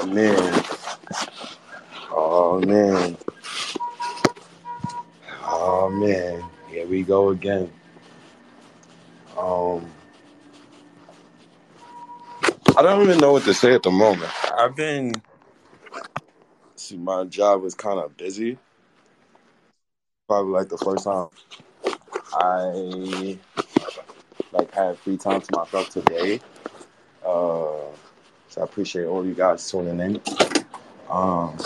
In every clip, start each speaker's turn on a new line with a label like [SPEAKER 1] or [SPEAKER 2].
[SPEAKER 1] Oh man. Oh man. Oh man. Here we go again. Um I don't even know what to say at the moment. I've been see my job was kind of busy. Probably like the first time I like had free time to myself today. Uh so I appreciate all you guys tuning in. Um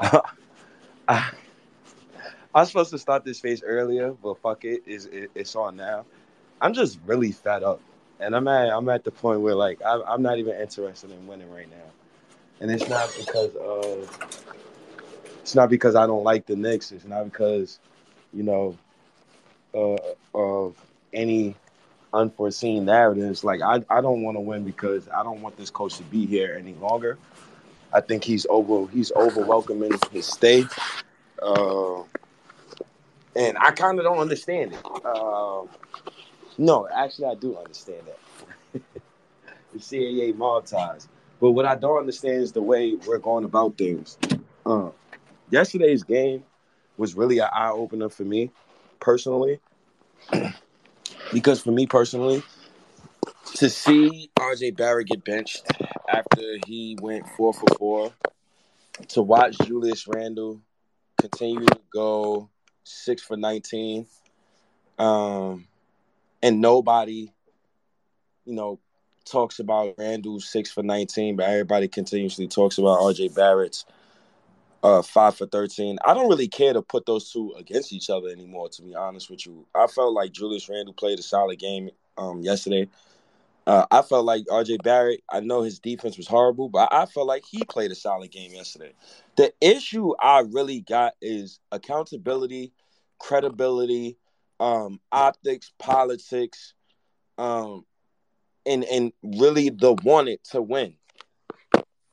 [SPEAKER 1] I, I was supposed to start this phase earlier, but fuck it, it's, it, it's on now. I'm just really fed up, and I'm at I'm at the point where like I, I'm not even interested in winning right now, and it's not because of it's not because I don't like the Knicks. It's not because you know uh, of any unforeseen narratives. Like I I don't want to win because I don't want this coach to be here any longer. I think he's over he's over welcoming his stay. Uh, and I kind of don't understand it. Uh, no, actually, I do understand that. the CAA mob ties. But what I don't understand is the way we're going about things. Uh, yesterday's game was really an eye opener for me personally. because for me personally, to see RJ Barrett get benched after he went four for four, to watch Julius Randle continue to go six for 19. Um, and nobody, you know, talks about Randle's six for 19, but everybody continuously talks about RJ Barrett's uh, five for 13. I don't really care to put those two against each other anymore, to be honest with you. I felt like Julius Randle played a solid game um, yesterday. Uh, I felt like RJ Barrett, I know his defense was horrible, but I felt like he played a solid game yesterday. The issue I really got is accountability, credibility, um, optics, politics, um, and and really the wanted to win.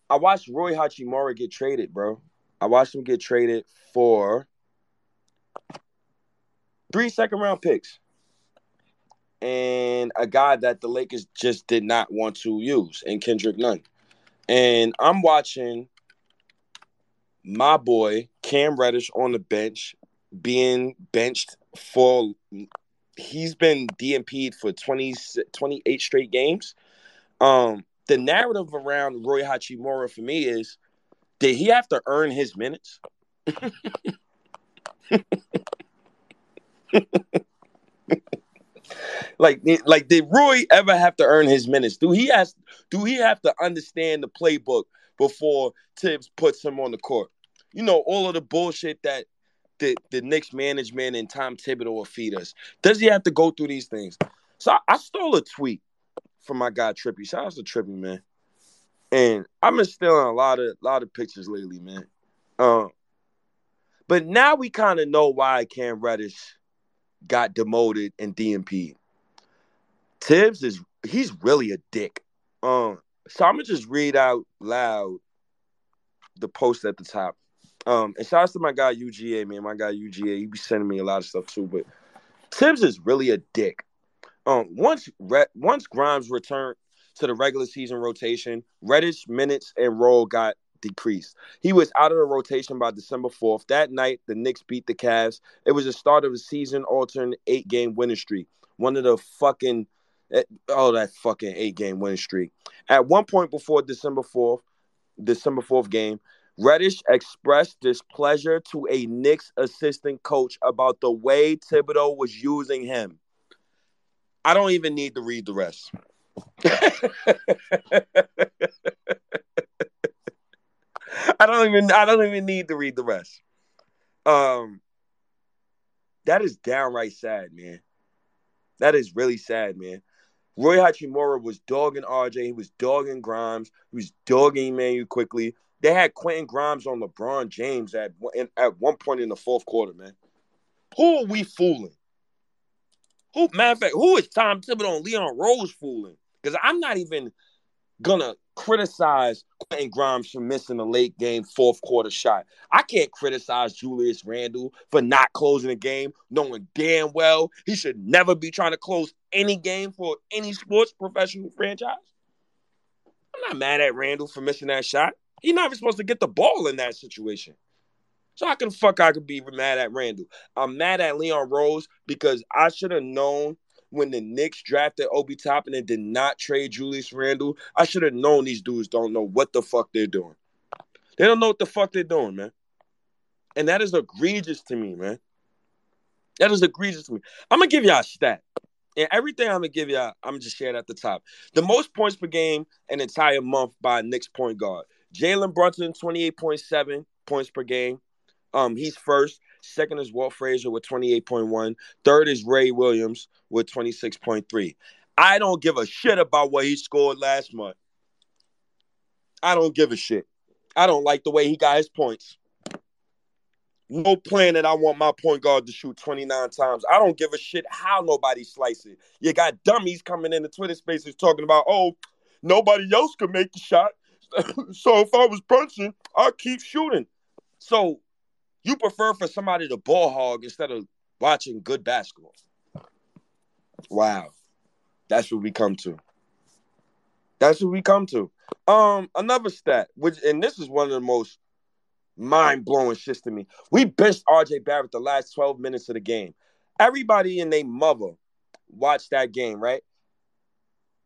[SPEAKER 1] I watched Rui Hachimura get traded, bro. I watched him get traded for three second round picks and a guy that the Lakers just did not want to use, and Kendrick Nunn. And I'm watching my boy Cam Reddish on the bench being benched for he's been DNP'd for 20, 28 straight games. Um, the narrative around Rui Hachimura for me is did he have to earn his minutes? like, like did Rui ever have to earn his minutes? Do he has do he have to understand the playbook before Thibs puts him on the court? You know, all of the bullshit that the, the Knicks management and Tom Thibodeau will feed us. Does he have to go through these things? So I, I stole a tweet from my guy Trippy. Shout out to Trippy, man. And I've been stealing a lot of lot of pictures lately, man. Um, but now we kind of know why Cam Reddish got demoted and DNP. Thibs is he's really a dick. Um, so I'm gonna just read out loud the post at the top. Um, and shout out to my guy UGA, man. My guy UGA, he be sending me a lot of stuff too. But Thibs is really a dick. Um, once Re- once Grimes returned to the regular season rotation, Reddish minutes and role got decreased. He was out of the rotation by December 4th. That night, the Knicks beat the Cavs. It was the start of a season alternate eight game winning streak. One of the fucking eh, oh that fucking eight game winning streak. At one point before December 4th, December 4th game, Reddish expressed displeasure to a Knicks assistant coach about the way Thibodeau was using him. I don't even need to read the rest. I don't even I don't even need to read the rest. Um that is downright sad, man. That is really sad, man. Rui Hachimura was dogging RJ. He was dogging Grimes. He was dogging Manu Quickley. They had Quentin Grimes on LeBron James at at one point in the fourth quarter, man. Who are we fooling? Who, matter of fact, who is Tom Thibodeau and Leon Rose fooling? Because I'm not even gonna criticize Quentin Grimes for missing a late game fourth quarter shot. I can't criticize Julius Randle for not closing a game, knowing damn well he should never be trying to close any game for any sports professional franchise. I'm not mad at Randle for missing that shot. He's not even supposed to get the ball in that situation. So how can fuck I could be mad at Randle? I'm mad at Leon Rose because I should have known when the Knicks drafted Obi Toppin and did not trade Julius Randle. I should have known these dudes don't know what the fuck they're doing. They don't know what the fuck they're doing, man. And that is egregious to me, man. That is egregious to me. I'm gonna give y'all a stat. And everything I'm gonna give y'all, I'm gonna just sharing at the top. The most points per game an entire month by Knicks point guard. Jalen Brunson, 28.7 points per game. Um, he's first. Second is Walt Frazier with 28.1. Third is Ray Williams with 26.3. I don't give a shit about what he scored last month. I don't give a shit. I don't like the way he got his points. No plan that I want my point guard to shoot 29 times. I don't give a shit how nobody slices it. You got dummies coming in the Twitter spaces talking about, oh, nobody else could make the shot. so if I was Brunson, I'd keep shooting. So you prefer for somebody to ball hog instead of watching good basketball. Wow. That's what we come to. That's what we come to. Um, another stat, which and this is one of the most mind-blowing shits to me. We benched RJ Barrett the last 12 minutes of the game. Everybody and their mother watched that game, right?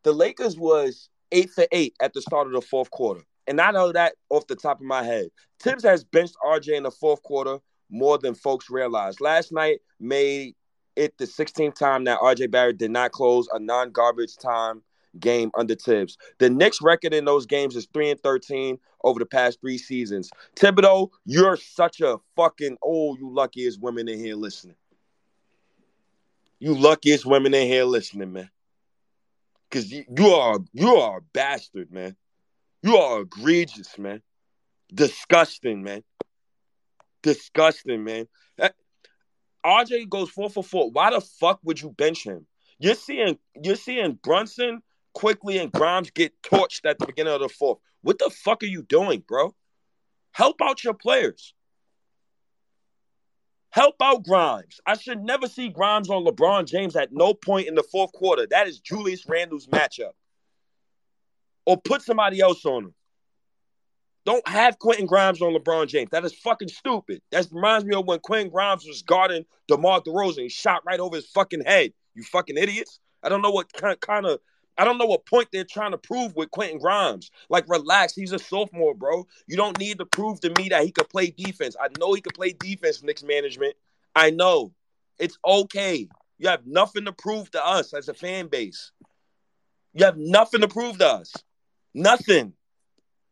[SPEAKER 1] The Lakers was eight for eight at the start of the fourth quarter. And I know that off the top of my head. Thibs has benched RJ in the fourth quarter more than folks realize. Last night made it the 16th time that RJ Barrett did not close a non-garbage time game under Thibs. The Knicks record in those games is 3 and 13 over the past three seasons. Thibodeau, you're such a fucking oh, you luckiest women in here listening. You luckiest women in here listening, man. Cause you, you are you are a bastard, man. You are egregious, man. Disgusting, man. Disgusting, man. Eh, RJ goes four for four. Why the fuck would you bench him? You're seeing you're seeing Brunson Quickley and Grimes get torched at the beginning of the fourth. What the fuck are you doing, bro? Help out your players. Help out Grimes. I should never see Grimes on LeBron James at no point in the fourth quarter. That is Julius Randle's matchup or put somebody else on him. Don't have Quentin Grimes on LeBron James. That is fucking stupid. That reminds me of when Quentin Grimes was guarding DeMar DeRozan. He shot right over his fucking head. You fucking idiots. I don't know what kind, kind of I don't know what point they're trying to prove with Quentin Grimes. Like, relax. He's a sophomore, bro. You don't need to prove to me that he could play defense. I know he could play defense, Knicks management. I know. It's okay. You have nothing to prove to us as a fan base. You have nothing to prove to us. Nothing.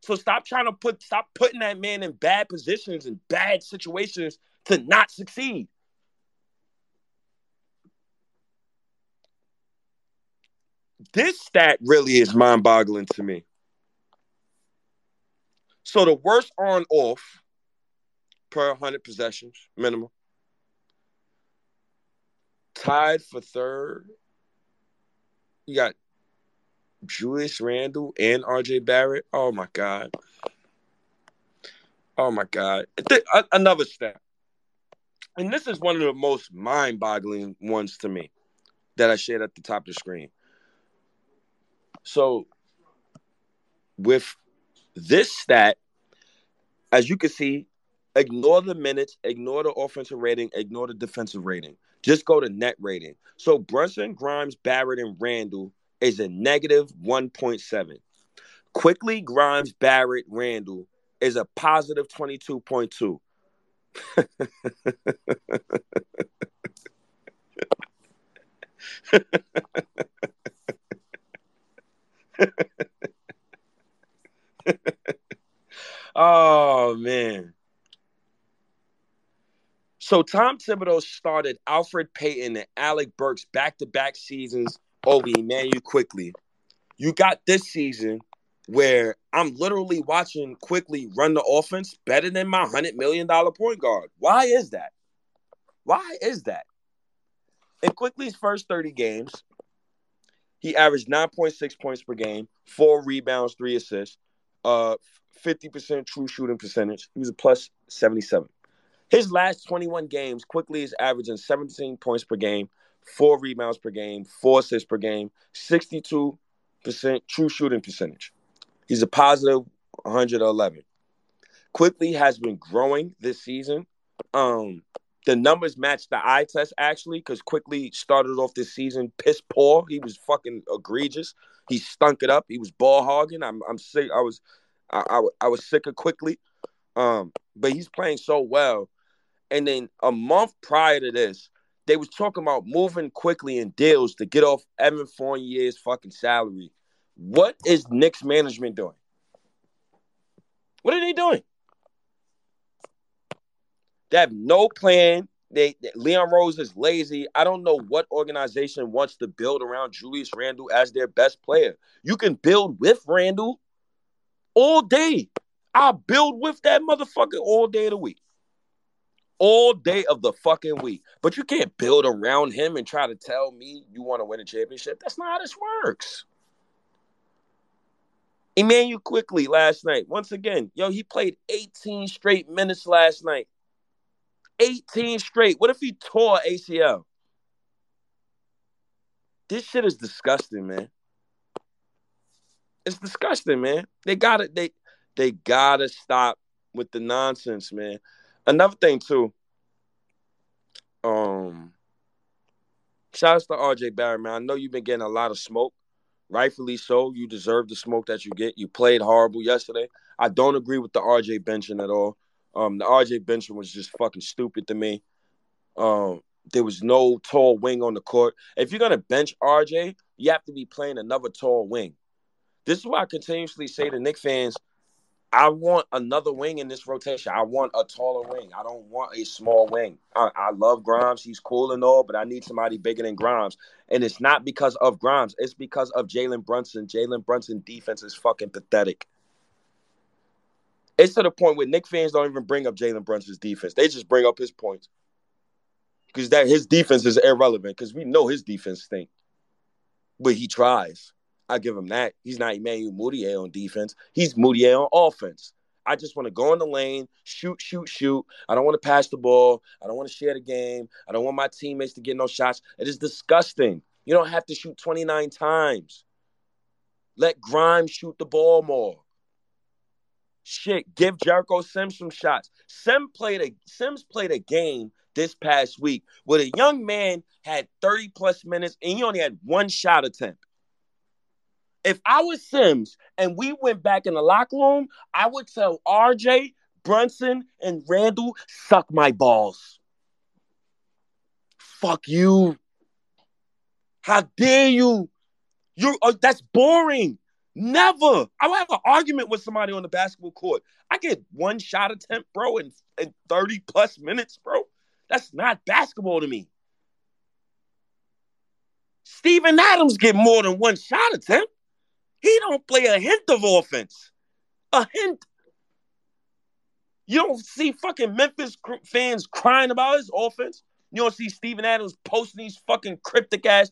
[SPEAKER 1] So stop trying to put stop putting that man in bad positions and bad situations to not succeed. This stat really is mind-boggling to me. So the worst on off per 100 possessions minimum. Tied for third. You got Julius Randle and RJ Barrett. Oh my God. Oh my God. Another stat. And this is one of the most mind boggling ones to me that I shared at the top of the screen. So, with this stat, as you can see, ignore the minutes, ignore the offensive rating, ignore the defensive rating. Just go to net rating. So, Brunson, Grimes, Barrett, and Randle is a negative 1.7. Quickley, Grimes, Barrett, Randle is a positive 22.2. oh man. So Tom Thibodeau started Elfrid Payton and Alec Burks back-to-back seasons Immanuel Quickley. You Quickley. You got this season where I'm literally watching Quickley run the offense better than my hundred million dollar point guard. Why is that? Why is that? In Quickley's first 30 games, he averaged 9.6 points per game, four rebounds, three assists, uh, 50% true shooting percentage. He was a plus 77. His last 21 games, Quickley is averaging 17 points per game, four rebounds per game, four assists per game, 62% true shooting percentage. He's a positive 111. Quickley has been growing this season. Um, the numbers match the eye test actually, because Quickley started off this season piss poor. He was fucking egregious. He stunk it up. He was ball hogging. I'm I'm sick. I was I, I, I was sick of Quickley. Um, but he's playing so well. And then a month prior to this, they was talking about moving Quickley in deals to get off Evan Fournier's fucking salary. What is Knicks management doing? What are they doing? They have no plan. They, they Leon Rose is lazy. I don't know what organization wants to build around Julius Randle as their best player. You can build with Randle all day. I'll build with that motherfucker all day of the week. All day of the fucking week. But you can't build around him and try to tell me you want to win a championship. That's not how this works. Immanuel Quickley last night. Once again, yo, he played 18 straight minutes last night. 18 straight. What if he tore ACL? This shit is disgusting, man. It's disgusting, man. They gotta they they gotta stop with the nonsense, man. Another thing too. Um shouts to RJ Barrett, man. I know you've been getting a lot of smoke. Rightfully so. You deserve the smoke that you get. You played horrible yesterday. I don't agree with the RJ benching at all. Um, the RJ benching was just fucking stupid to me. Um, there was no tall wing on the court. If you're gonna bench RJ, you have to be playing another tall wing. This is why I continuously say to Knick fans, I want another wing in this rotation. I want a taller wing. I don't want a small wing. I, I, love Grimes. He's cool and all, but I need somebody bigger than Grimes. And it's not because of Grimes. It's because of Jalen Brunson. Jalen Brunson defense is fucking pathetic. It's to the point where Knick fans don't even bring up Jalen Brunson's defense. They just bring up his points. Because that his defense is irrelevant, because we know his defense stink. But he tries. I give him that. He's not Emmanuel Mudiay on defense. He's Mudiay on offense. I just want to go in the lane, shoot, shoot, shoot. I don't want to pass the ball. I don't want to share the game. I don't want my teammates to get no shots. It is disgusting. You don't have to shoot 29 times. Let Grimes shoot the ball more. Shit, give Jericho Sims some shots. Sim played a Sims played a game this past week where a young man had 30 plus minutes and he only had one shot attempt. If I was Sims and we went back in the locker room, I would tell RJ, Brunson, and Randle, suck my balls. Fuck you. How dare you? You uh, that's boring. Never. I would have an argument with somebody on the basketball court. I get one shot attempt, bro, in, in 30 plus minutes, bro. That's not basketball to me. Steven Adams get more than one shot attempt. He don't play a hint of offense. A hint. You don't see fucking Memphis fans crying about his offense. You don't see Steven Adams posting these fucking cryptic ass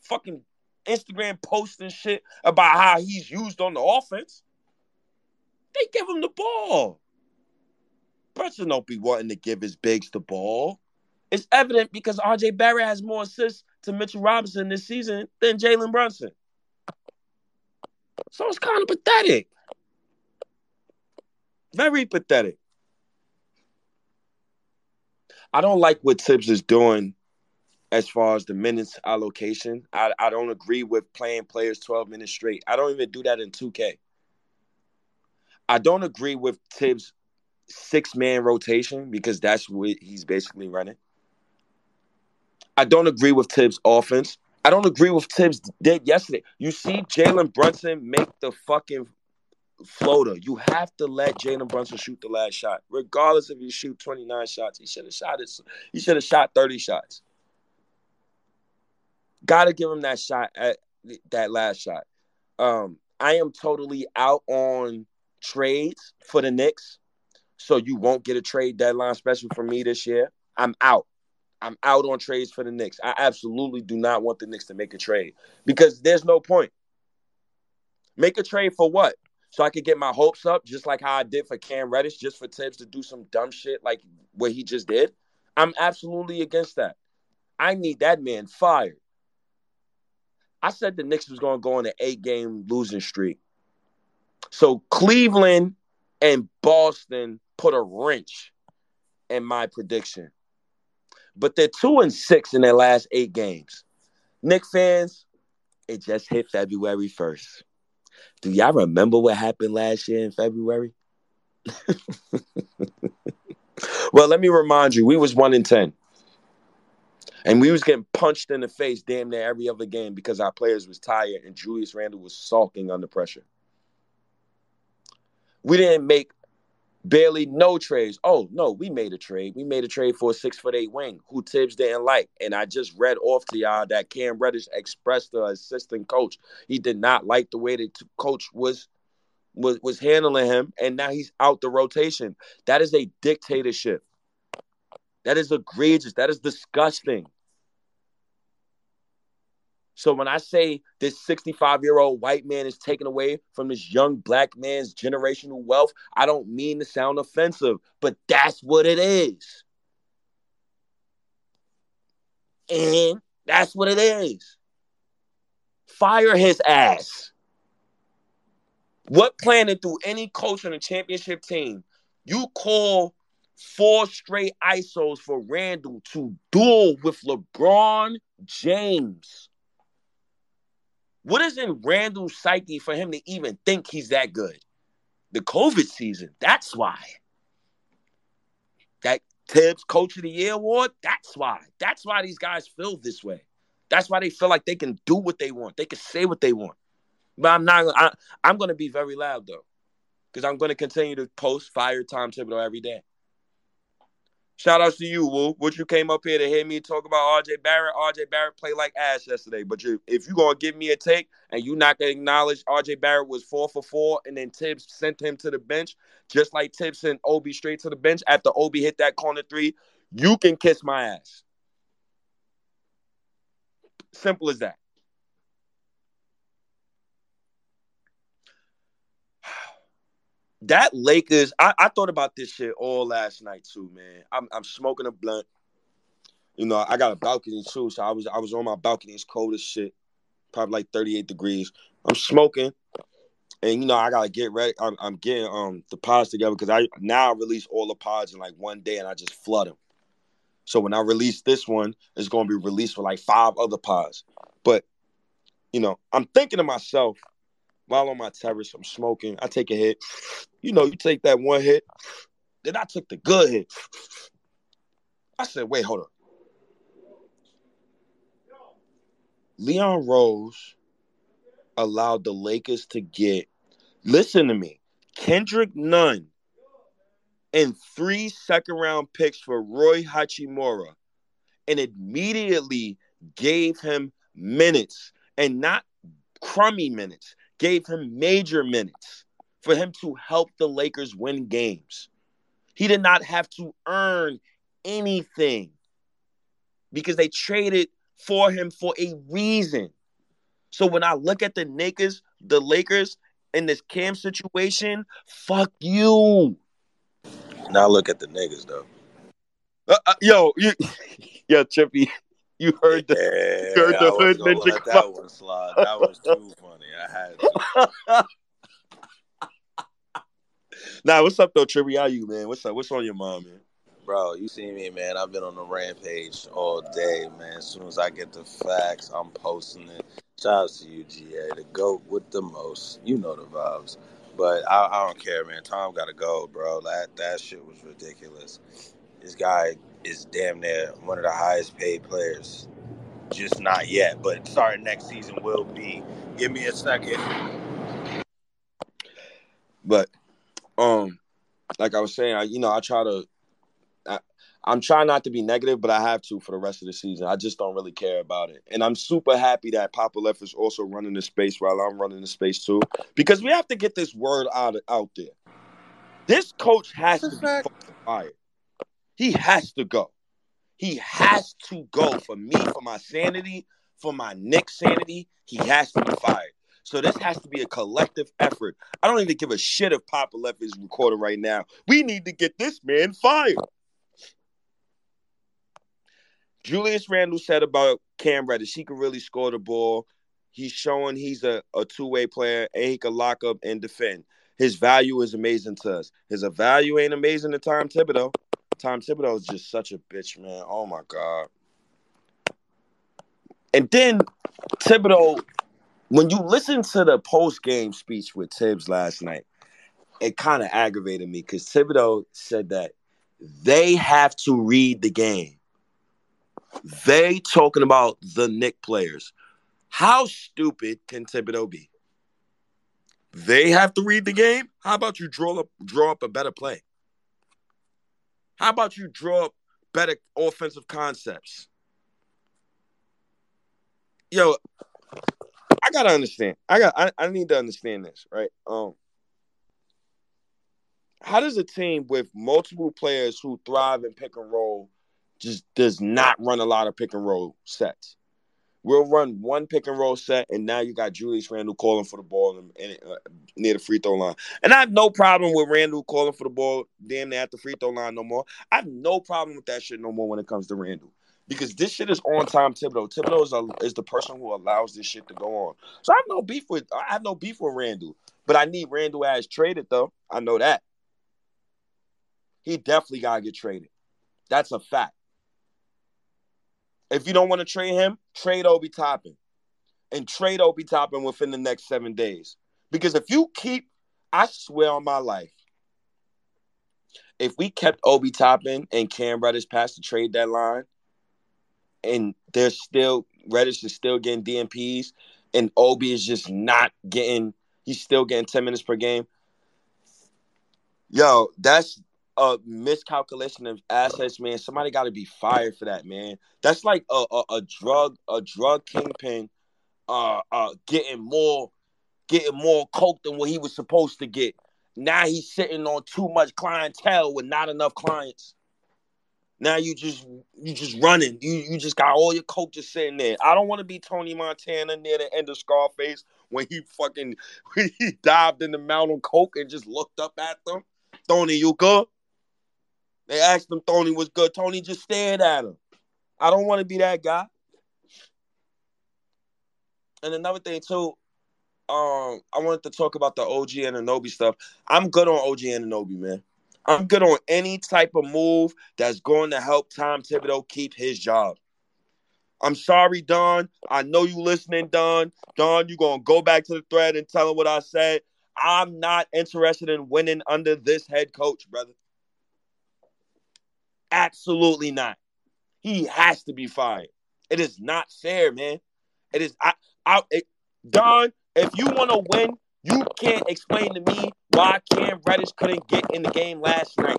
[SPEAKER 1] fucking Instagram posts and shit about how he's used on the offense. They give him the ball. Brunson don't be wanting to give his bigs the ball. It's evident because RJ Barrett has more assists to Mitchell Robinson this season than Jalen Brunson. So it's kind of pathetic. Very pathetic. I don't like what Thibs is doing as far as the minutes allocation. I, I don't agree with playing players 12 minutes straight. I don't even do that in 2K. I don't agree with Thibs' six man rotation because that's what he's basically running. I don't agree with Thibs' offense. I don't agree with Thibs did yesterday. You see Jalen Brunson make the fucking floater. You have to let Jalen Brunson shoot the last shot, regardless if you shoot 29 shots. He should have shot it. He should have shot 30 shots. Got to give him that shot at that last shot. Um, I am totally out on trades for the Knicks, so you won't get a trade deadline special for me this year. I'm out. I'm out on trades for the Knicks. I absolutely do not want the Knicks to make a trade because there's no point. Make a trade for what? So I could get my hopes up, just like how I did for Cam Reddish, just for Thibs to do some dumb shit like what he just did. I'm absolutely against that. I need that man fired. I said the Knicks was going to go on an eight game losing streak. So Cleveland and Boston put a wrench in my prediction. But they're two and six in their last eight games. Knick fans, it just hit February 1st. Do y'all remember what happened last year in February? well, let me remind you, we was one in ten. And we was getting punched in the face damn near every other game because our players was tired and Julius Randle was sulking under pressure. We didn't make barely no trades. Oh no, we made a trade. We made a trade for a six foot eight wing who Thibs didn't like. And I just read off to y'all that Cam Reddish expressed to assistant coach he did not like the way that coach was was was handling him, and now he's out the rotation. That is a dictatorship. That is egregious. That is disgusting. So when I say this 65 year old white man is taken away from this young black man's generational wealth, I don't mean to sound offensive, but that's what it is. And that's what it is. Fire his ass. What planet do any coach on a championship team, you call four straight ISOs for Randle to duel with LeBron James? What is in Randle's psyche for him to even think he's that good? The COVID season. That's why. That Thibs Coach of the Year award. That's why. That's why these guys feel this way. That's why they feel like they can do what they want. They can say what they want. But I'm not. I, I'm going to be very loud though, because I'm going to continue to post fire Tom Thibodeau every day. Shout outs to you, Woo. What you came up here to hear me talk about RJ Barrett. RJ Barrett played like ass yesterday. But you, if you're gonna give me a take and you're not gonna acknowledge RJ Barrett was four for four, and then Thibs sent him to the bench, just like Thibs sent Obi straight to the bench after Obi hit that corner three, you can kiss my ass. Simple as that. That Lakers, I, I thought about this shit all last night too, man. I'm I'm smoking a blunt. You know, I got a balcony too, so I was I was on my balcony. It's cold as shit, probably like 38 degrees. I'm smoking, and you know I gotta get ready. I'm, I'm getting um the pods together because I now I release all the pods in like one day, and I just flood them. So when I release this one, it's gonna be released for like five other pods. But you know, I'm thinking to myself, while on my terrace, I'm smoking. I take a hit. You know, you take that one hit. Then I took the good hit. I said, wait, hold up. Leon Rose allowed the Lakers to get, listen to me, Kendrick Nunn and three second round picks for Rui Hachimura and immediately gave him minutes and not crummy minutes gave him major minutes for him to help the Lakers win games. He did not have to earn anything because they traded for him for a reason. So when I look at the Lakers, the Lakers in this Cam situation, fuck you. Now look at the niggas though. Uh, uh, yo, you, yo, Trippy, you heard the, yeah, you heard the hood ninja. That one slide. That was too funny. I had nah, what's up though, you, man? What's up? What's on your mind, man?
[SPEAKER 2] Bro, you see me, man. I've been on the rampage all day, man. As soon as I get the facts, I'm posting it. Shout out to you, GA, the GOAT with the most. You know the vibes. But I, I don't care, man. Tom got to go, bro. That that shit was ridiculous. This guy is damn near one of the highest paid players. Just not yet, but starting next season will be. Give me a second.
[SPEAKER 1] But, um, like I was saying, I, you know, I try to. I, I'm trying not to be negative, but I have to for the rest of the season. I just don't really care about it, and I'm super happy that Papa Left is also running the space while I'm running the space too, because we have to get this word out out there. This coach has That's to be fired. He has to go. He has to go for me, for my sanity, for my Knick sanity. He has to be fired. So this has to be a collective effort. I don't even give a shit if Papa Left is recording right now. We need to get this man fired. Julius Randle said about Cam Reddish, he can really score the ball. He's showing he's a, a two-way player and he can lock up and defend. his value is amazing to us. His value ain't amazing to Tom Thibodeau. Tom Thibodeau is just such a bitch, man. Oh my god. And then Thibodeau, when you listen to the post game speech with Thibs last night, it kind of aggravated me because Thibodeau said that they have to read the game. They talking about the Knick players. How stupid can Thibodeau be? They have to read the game. How about you draw up draw up a better play? How about you draw up better offensive concepts? Yo, I gotta understand. I got I, I need to understand this, right? Um how does a team with multiple players who thrive in pick and roll just does not run a lot of pick and roll sets? We'll run one pick and roll set, and now you got Julius Randle calling for the ball in, uh, near the free throw line. And I have no problem with Randle calling for the ball damn near at the free throw line no more. I have no problem with that shit no more when it comes to Randle. Because this shit is on Tom Thibodeau. Thibodeau is, a, is the person who allows this shit to go on. So I have no beef with I have no beef with Randle, But I need Randle as traded though. I know that. He definitely gotta get traded. That's a fact. If you don't want to trade him, trade Obi Toppin. And trade Obi Toppin within the next seven days. Because if you keep, I swear on my life, if we kept Obi Toppin and Cam Reddish past the trade deadline, and they're still Reddish is still getting DNPs, and Obi is just not getting, he's still getting 10 minutes per game. Yo, that's a miscalculation of assets, man. Somebody got to be fired for that, man. That's like a, a, a drug a drug kingpin, uh, uh, getting more, getting more coke than what he was supposed to get. Now he's sitting on too much clientele with not enough clients. Now you just you just running. You you just got all your coke just sitting there. I don't want to be Tony Montana near the end of Scarface when he fucking when he dived in the mountain coke and just looked up at them. Tony, you good? They asked him Tony was good. Tony just stared at him. I don't want to be that guy. And another thing too, um, I wanted to talk about the OG Anunoby stuff. I'm good on OG Anunoby, man. I'm good on any type of move that's going to help Tom Thibodeau keep his job. I'm sorry, Don. I know you listening, Don. Don, you gonna go back to the thread and tell him what I said. I'm not interested in winning under this head coach, brother. Absolutely not. He has to be fired. It is not fair, man. It is. I. I. It, Don, if you want to win, you can't explain to me why Cam Reddish couldn't get in the game last night.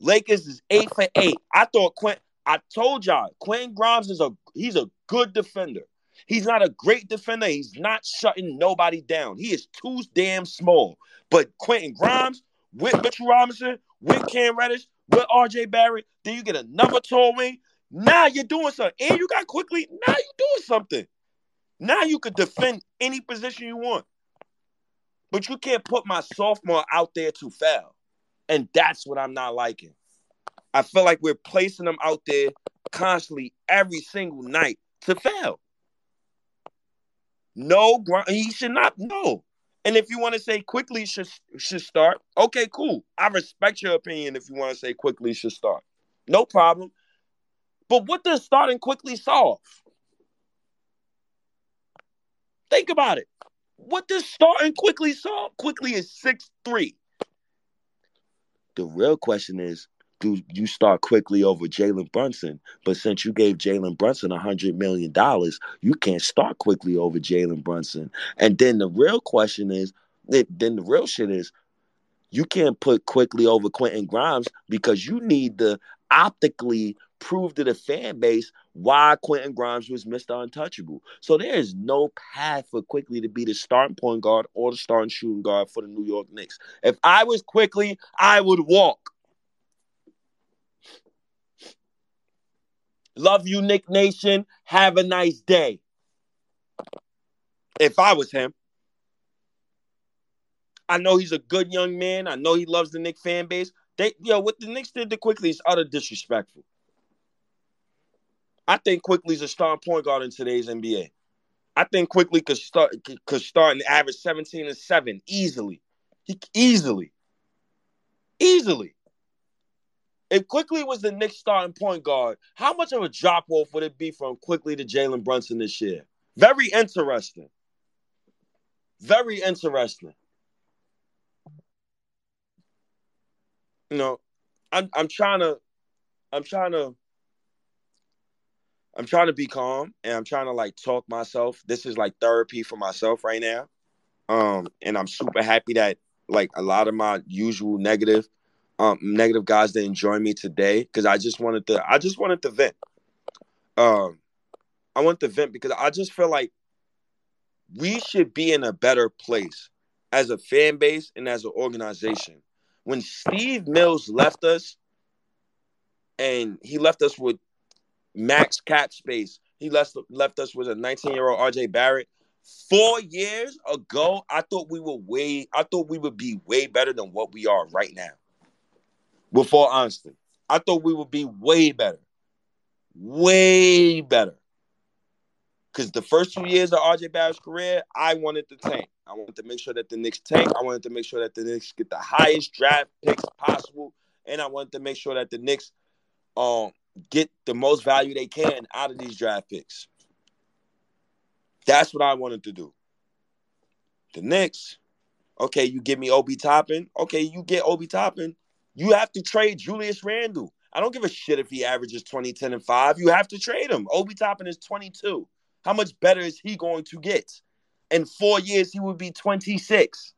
[SPEAKER 1] Lakers is eight for eight. I thought Quint. I told y'all, Quentin Grimes is a he's a good defender. He's not a great defender. He's not shutting nobody down. He is too damn small. But Quentin Grimes with Mitchell Robinson with Cam Reddish, with RJ Barrett. Then you get another tall wing. Now you're doing something. And you got Quickley, Now you're doing something. Now you could defend any position you want. But you can't put my sophomore out there to foul. And that's what I'm not liking. I feel like we're placing them out there constantly every single night to fail. No, he should not. No, and if you want to say Quickley should should start, okay, cool. I respect your opinion if you want to say Quickley should start. No problem. But what does starting Quickley solve? Think about it. What does starting Quickley solve? Quickley is six three. The real question is, do you start Quickley over Jalen Brunson? But since you gave Jalen Brunson a hundred million dollars, you can't start Quickley over Jalen Brunson. And then the real question is, then the real shit is, you can't put Quickley over Quentin Grimes because you need to optically prove to the fan base why Quentin Grimes was Mr. Untouchable. So there is no path for Quickley to be the starting point guard or the starting shooting guard for the New York Knicks. If I was Quickley, I would walk. Love you, Knick Nation. Have a nice day. If I was him, I know he's a good young man. I know he loves the Knick fan base. They, yo, what the Knicks did to Quickley is utter disrespectful. I think Quickley's a star point guard in today's NBA. I think Quickley could start could start and average 17 and 7 easily. He easily. Easily. If Quickley was the Knicks starting point guard, how much of a drop off would it be from Quickley to Jalen Brunson this year? Very interesting. Very interesting. You know, I'm I'm trying to I'm trying to I'm trying to be calm and I'm trying to like talk myself. This is like therapy for myself right now. Um, and I'm super happy that like a lot of my usual negative, um, negative guys didn't join me today because I just wanted to. I just wanted to vent. Um, I want to vent because I just feel like we should be in a better place as a fan base and as an organization. When Steve Mills left us, and he left us with max cap space. He left left us with a 19 year old RJ Barrett. Four years ago, I thought we were way. I thought we would be way better than what we are right now. With all honesty, I thought we would be way better, way better. Because the first two years of RJ Barrett's career, I wanted to tank. I wanted to make sure that the Knicks tank. I wanted to make sure that the Knicks get the highest draft picks possible, and I wanted to make sure that the Knicks um get the most value they can out of these draft picks. That's what I wanted to do. The Knicks, okay, you give me Obi Toppin. Okay, you get Obi Toppin. You have to trade Julius Randle. I don't give a shit if he averages 20, 10, and 5. You have to trade him. Obi Toppin is 22. How much better is he going to get? In four years, he would be 26.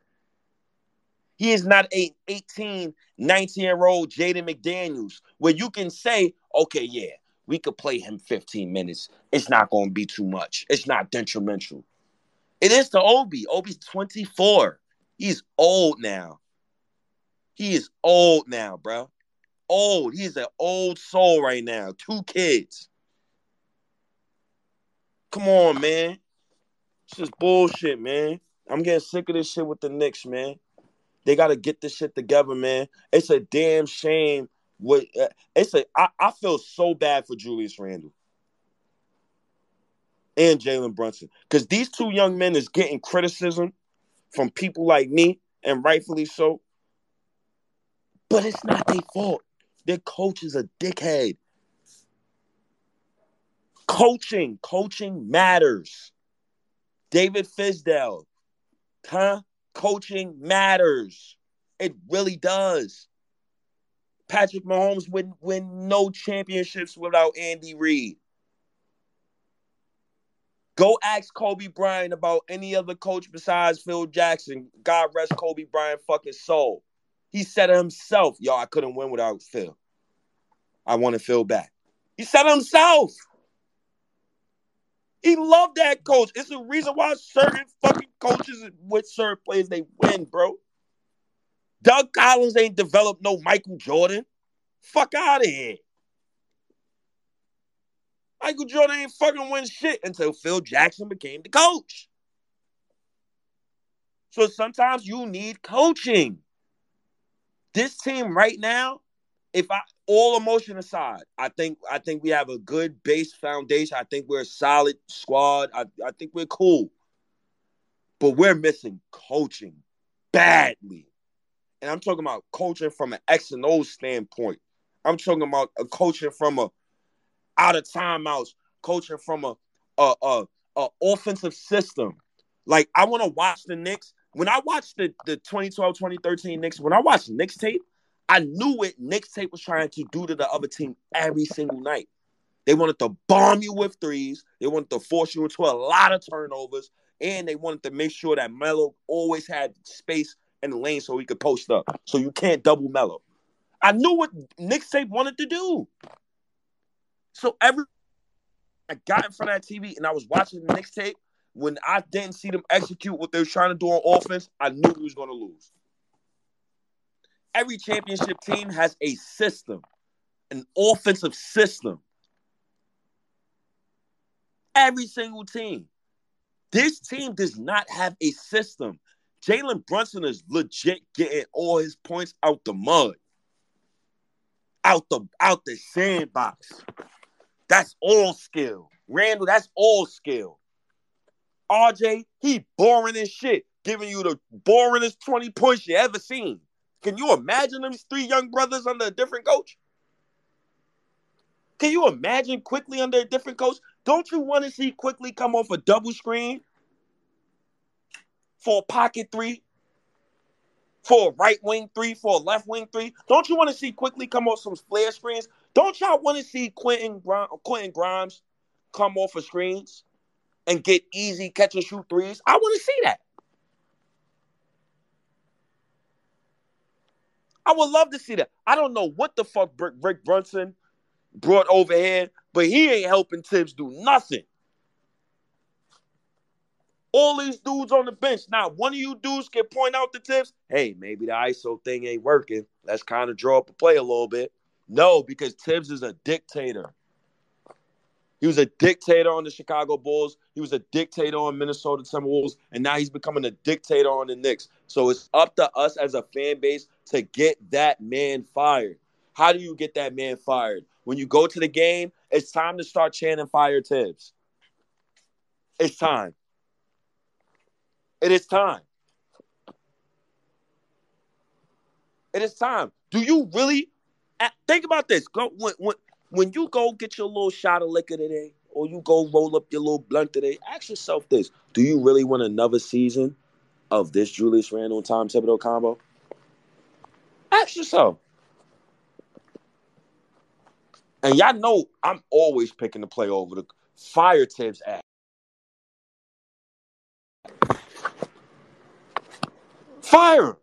[SPEAKER 1] He is not a 18, 19 year old Jaden McDaniels where you can say, okay, yeah, we could play him 15 minutes. It's not going to be too much. It's not detrimental. It is to Obi. Obi's 24. He's old now. He is old now, bro. Old. He's an old soul right now. Two kids. Come on, man. It's just bullshit, man. I'm getting sick of this shit with the Knicks, man. They got to get this shit together, man. It's a damn shame. What uh, it's a I, I feel so bad for Julius Randle and Jalen Brunson because these two young men is getting criticism from people like me, and rightfully so. But it's not their fault. Their coach is a dickhead. Coaching, coaching matters. David Fizdale, huh? coaching matters. It really does. Patrick Mahomes win win no championships without Andy Reid. Go ask Kobe Bryant about any other coach besides Phil Jackson. God rest Kobe Bryant fucking soul. He said himself, yo, I couldn't win without Phil. I want to Phil back. He said himself. He loved that coach. It's the reason why certain fucking coaches with certain players they win, bro. Doug Collins ain't developed no Michael Jordan. Fuck out of here. Michael Jordan ain't fucking win shit until Phil Jackson became the coach. So sometimes you need coaching. This team right now, if I all emotion aside, I think I think we have a good base foundation. I think we're a solid squad. I, I think we're cool. But we're missing coaching badly. And I'm talking about coaching from an X and O standpoint. I'm talking about a coaching from a out of timeouts, coaching from a a, a, a offensive system. Like I want to watch the Knicks. When I watched the, the 2012, 2013 Knicks, when I watched Knicks tape, I knew what Knicks tape was trying to do to the other team every single night. They wanted to bomb you with threes. They wanted to force you into a lot of turnovers. And they wanted to make sure that Melo always had space in the lane so he could post up. So you can't double Melo. I knew what Knicks tape wanted to do. So every I got in front of that TV and I was watching the Knicks tape. When I didn't see them execute what they were trying to do on offense, I knew we was going to lose every championship team has a system, an offensive system. Every single team. This team does not have a system. Jalen Brunson is legit getting all his points out the mud. Out the out the sandbox. That's all skill. Randle, that's all skill. RJ, he boring as shit, giving you the boringest 20 points you ever seen. Can you imagine these three young brothers under a different coach? Can you imagine Quickley under a different coach? Don't you want to see Quickley come off a double screen for a pocket three, for a right wing three, for a left wing three? Don't you want to see Quickley come off some flare screens? Don't y'all want to see Quentin, Quentin Grimes come off of screens and get easy catch and shoot threes? I want to see that. I would love to see that. I don't know what the fuck Rick Brunson brought over here, but he ain't helping Thibs do nothing. All these dudes on the bench. Now, one of you dudes can point out the Thibs. Hey, maybe the ISO thing ain't working. Let's kind of draw up a play a little bit. No, because Thibs is a dictator. He was a dictator on the Chicago Bulls. He was a dictator on Minnesota Timberwolves, and now he's becoming a dictator on the Knicks. So it's up to us as a fan base to get that man fired. How do you get that man fired? When you go to the game, it's time to start chanting fire Thibs. It's time. It is time. It is time. Do you really think about this? Go when, when when you go get your little shot of liquor today, or you go roll up your little blunt today, ask yourself this: Do you really want another season of this Julius Randle and Tom Thibodeau combo? Ask yourself. And y'all know I'm always picking the play over the fire Thibs at. Fire